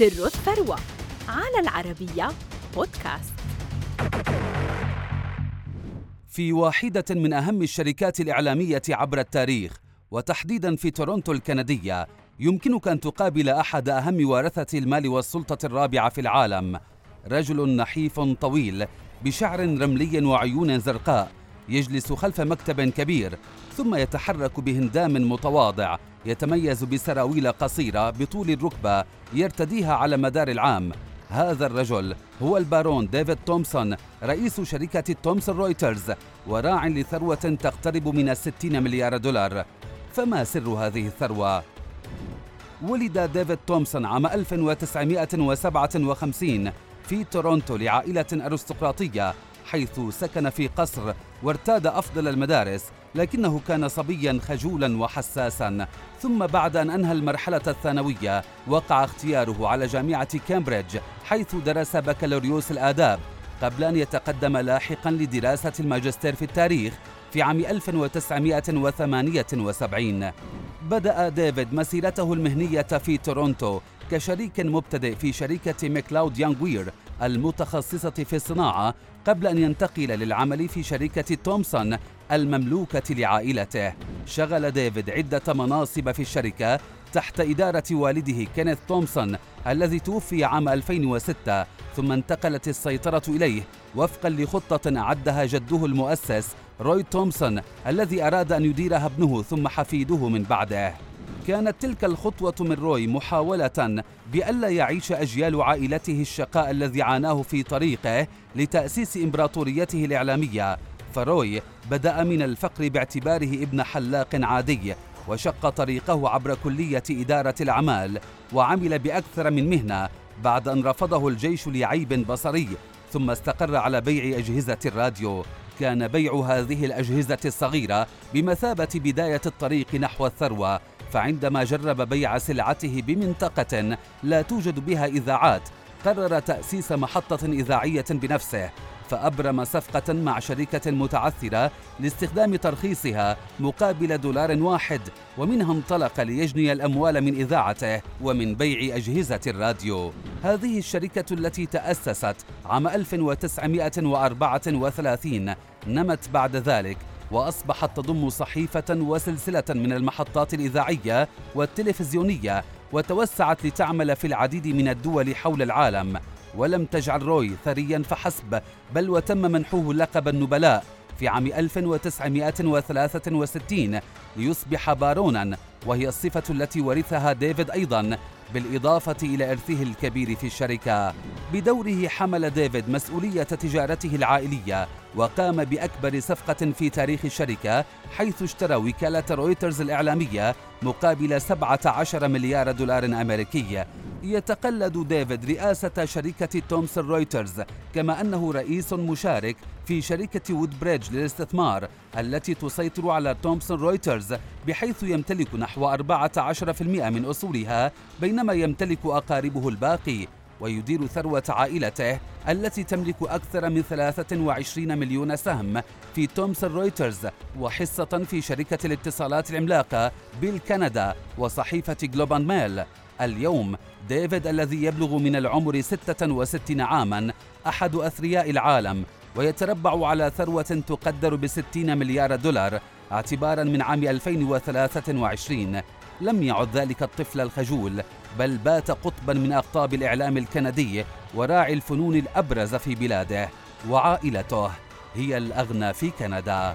سر الثروة على العربية بودكاست. في واحدة من أهم الشركات الإعلامية عبر التاريخ وتحديدا في تورونتو الكندية يمكنك أن تقابل أحد أهم ورثة المال والسلطة الرابعة في العالم رجل نحيف طويل بشعر رملي وعيون زرقاء. يجلس خلف مكتب كبير ثم يتحرك بهندام متواضع يتميز بسراويل قصيرة بطول الركبة يرتديها على مدار العام هذا الرجل هو البارون ديفيد تومسون رئيس شركة تومسون رويترز وراع لثروة تقترب من الستين مليار دولار فما سر هذه الثروة؟ ولد ديفيد تومسون عام 1957 في تورونتو لعائلة أرستقراطية حيث سكن في قصر وارتاد أفضل المدارس لكنه كان صبيا خجولا وحساسا. ثم بعد أن أنهى المرحلة الثانوية وقع اختياره على جامعة كامبريدج حيث درس بكالوريوس الآداب. قبل أن يتقدم لاحقا لدراسة الماجستير في التاريخ في عام 1978 بدأ ديفيد مسيرته المهنية في تورونتو كشريك مبتدئ في شركة ميكلاود يونغ وير المتخصصة في الصناعة قبل أن ينتقل للعمل في شركة تومسون المملوكة لعائلته. شغل ديفيد عدة مناصب في الشركة تحت إدارة والده كينيث تومسون الذي توفي عام 2006 ثم انتقلت السيطرة إليه وفقا لخطة أعدها جده المؤسس روي تومسون الذي أراد أن يديرها ابنه ثم حفيده من بعده. كانت تلك الخطوة من روي محاولة بألا يعيش أجيال عائلته الشقاء الذي عاناه في طريقه لتأسيس إمبراطوريته الإعلامية. فروي بدأ من الفقر باعتباره ابن حلاق عادي وشق طريقه عبر كلية إدارة الأعمال وعمل بأكثر من مهنة بعد أن رفضه الجيش لعيب بصري ثم استقر على بيع أجهزة الراديو. كان بيع هذه الأجهزة الصغيرة بمثابة بداية الطريق نحو الثروة فعندما جرب بيع سلعته بمنطقة لا توجد بها إذاعات قرر تأسيس محطة إذاعية بنفسه فأبرم صفقة مع شركة متعثرة لاستخدام ترخيصها مقابل دولار واحد ومنها انطلق ليجني الأموال من إذاعته ومن بيع أجهزة الراديو. هذه الشركة التي تأسست عام 1934 نمت بعد ذلك وأصبحت تضم صحيفة وسلسلة من المحطات الإذاعية والتلفزيونية وتوسعت لتعمل في العديد من الدول حول العالم. ولم تجعل روي ثريا فحسب بل وتم منحوه لقب النبلاء في عام 1963 ليصبح بارونا وهي الصفة التي ورثها ديفيد أيضا بالإضافة إلى إرثه الكبير في الشركة. بدوره حمل ديفيد مسؤولية تجارته العائلية وقام بأكبر صفقة في تاريخ الشركة حيث اشترى وكالة رويترز الإعلامية مقابل 17 مليار دولار أمريكي. يتقلد ديفيد رئاسة شركة تومسون رويترز كما أنه رئيس مشارك في شركة وودبريدج للاستثمار التي تسيطر على تومسون رويترز بحيث يمتلك نحو 14% من أصولها بينما يمتلك أقاربه الباقي ويدير ثروة عائلته التي تملك أكثر من 23 مليون سهم في تومسون رويترز وحصة في شركة الاتصالات العملاقة بيل كندا وصحيفة جلوب اند ميل اليوم ديفيد الذي يبلغ من العمر 66 عاما أحد أثرياء العالم ويتربع على ثروة تقدر بستين مليار دولار اعتبارا من عام 2023 لم يعد ذلك الطفل الخجول بل بات قطبا من أقطاب الإعلام الكندي وراعي الفنون الأبرز في بلاده وعائلته هي الأغنى في كندا.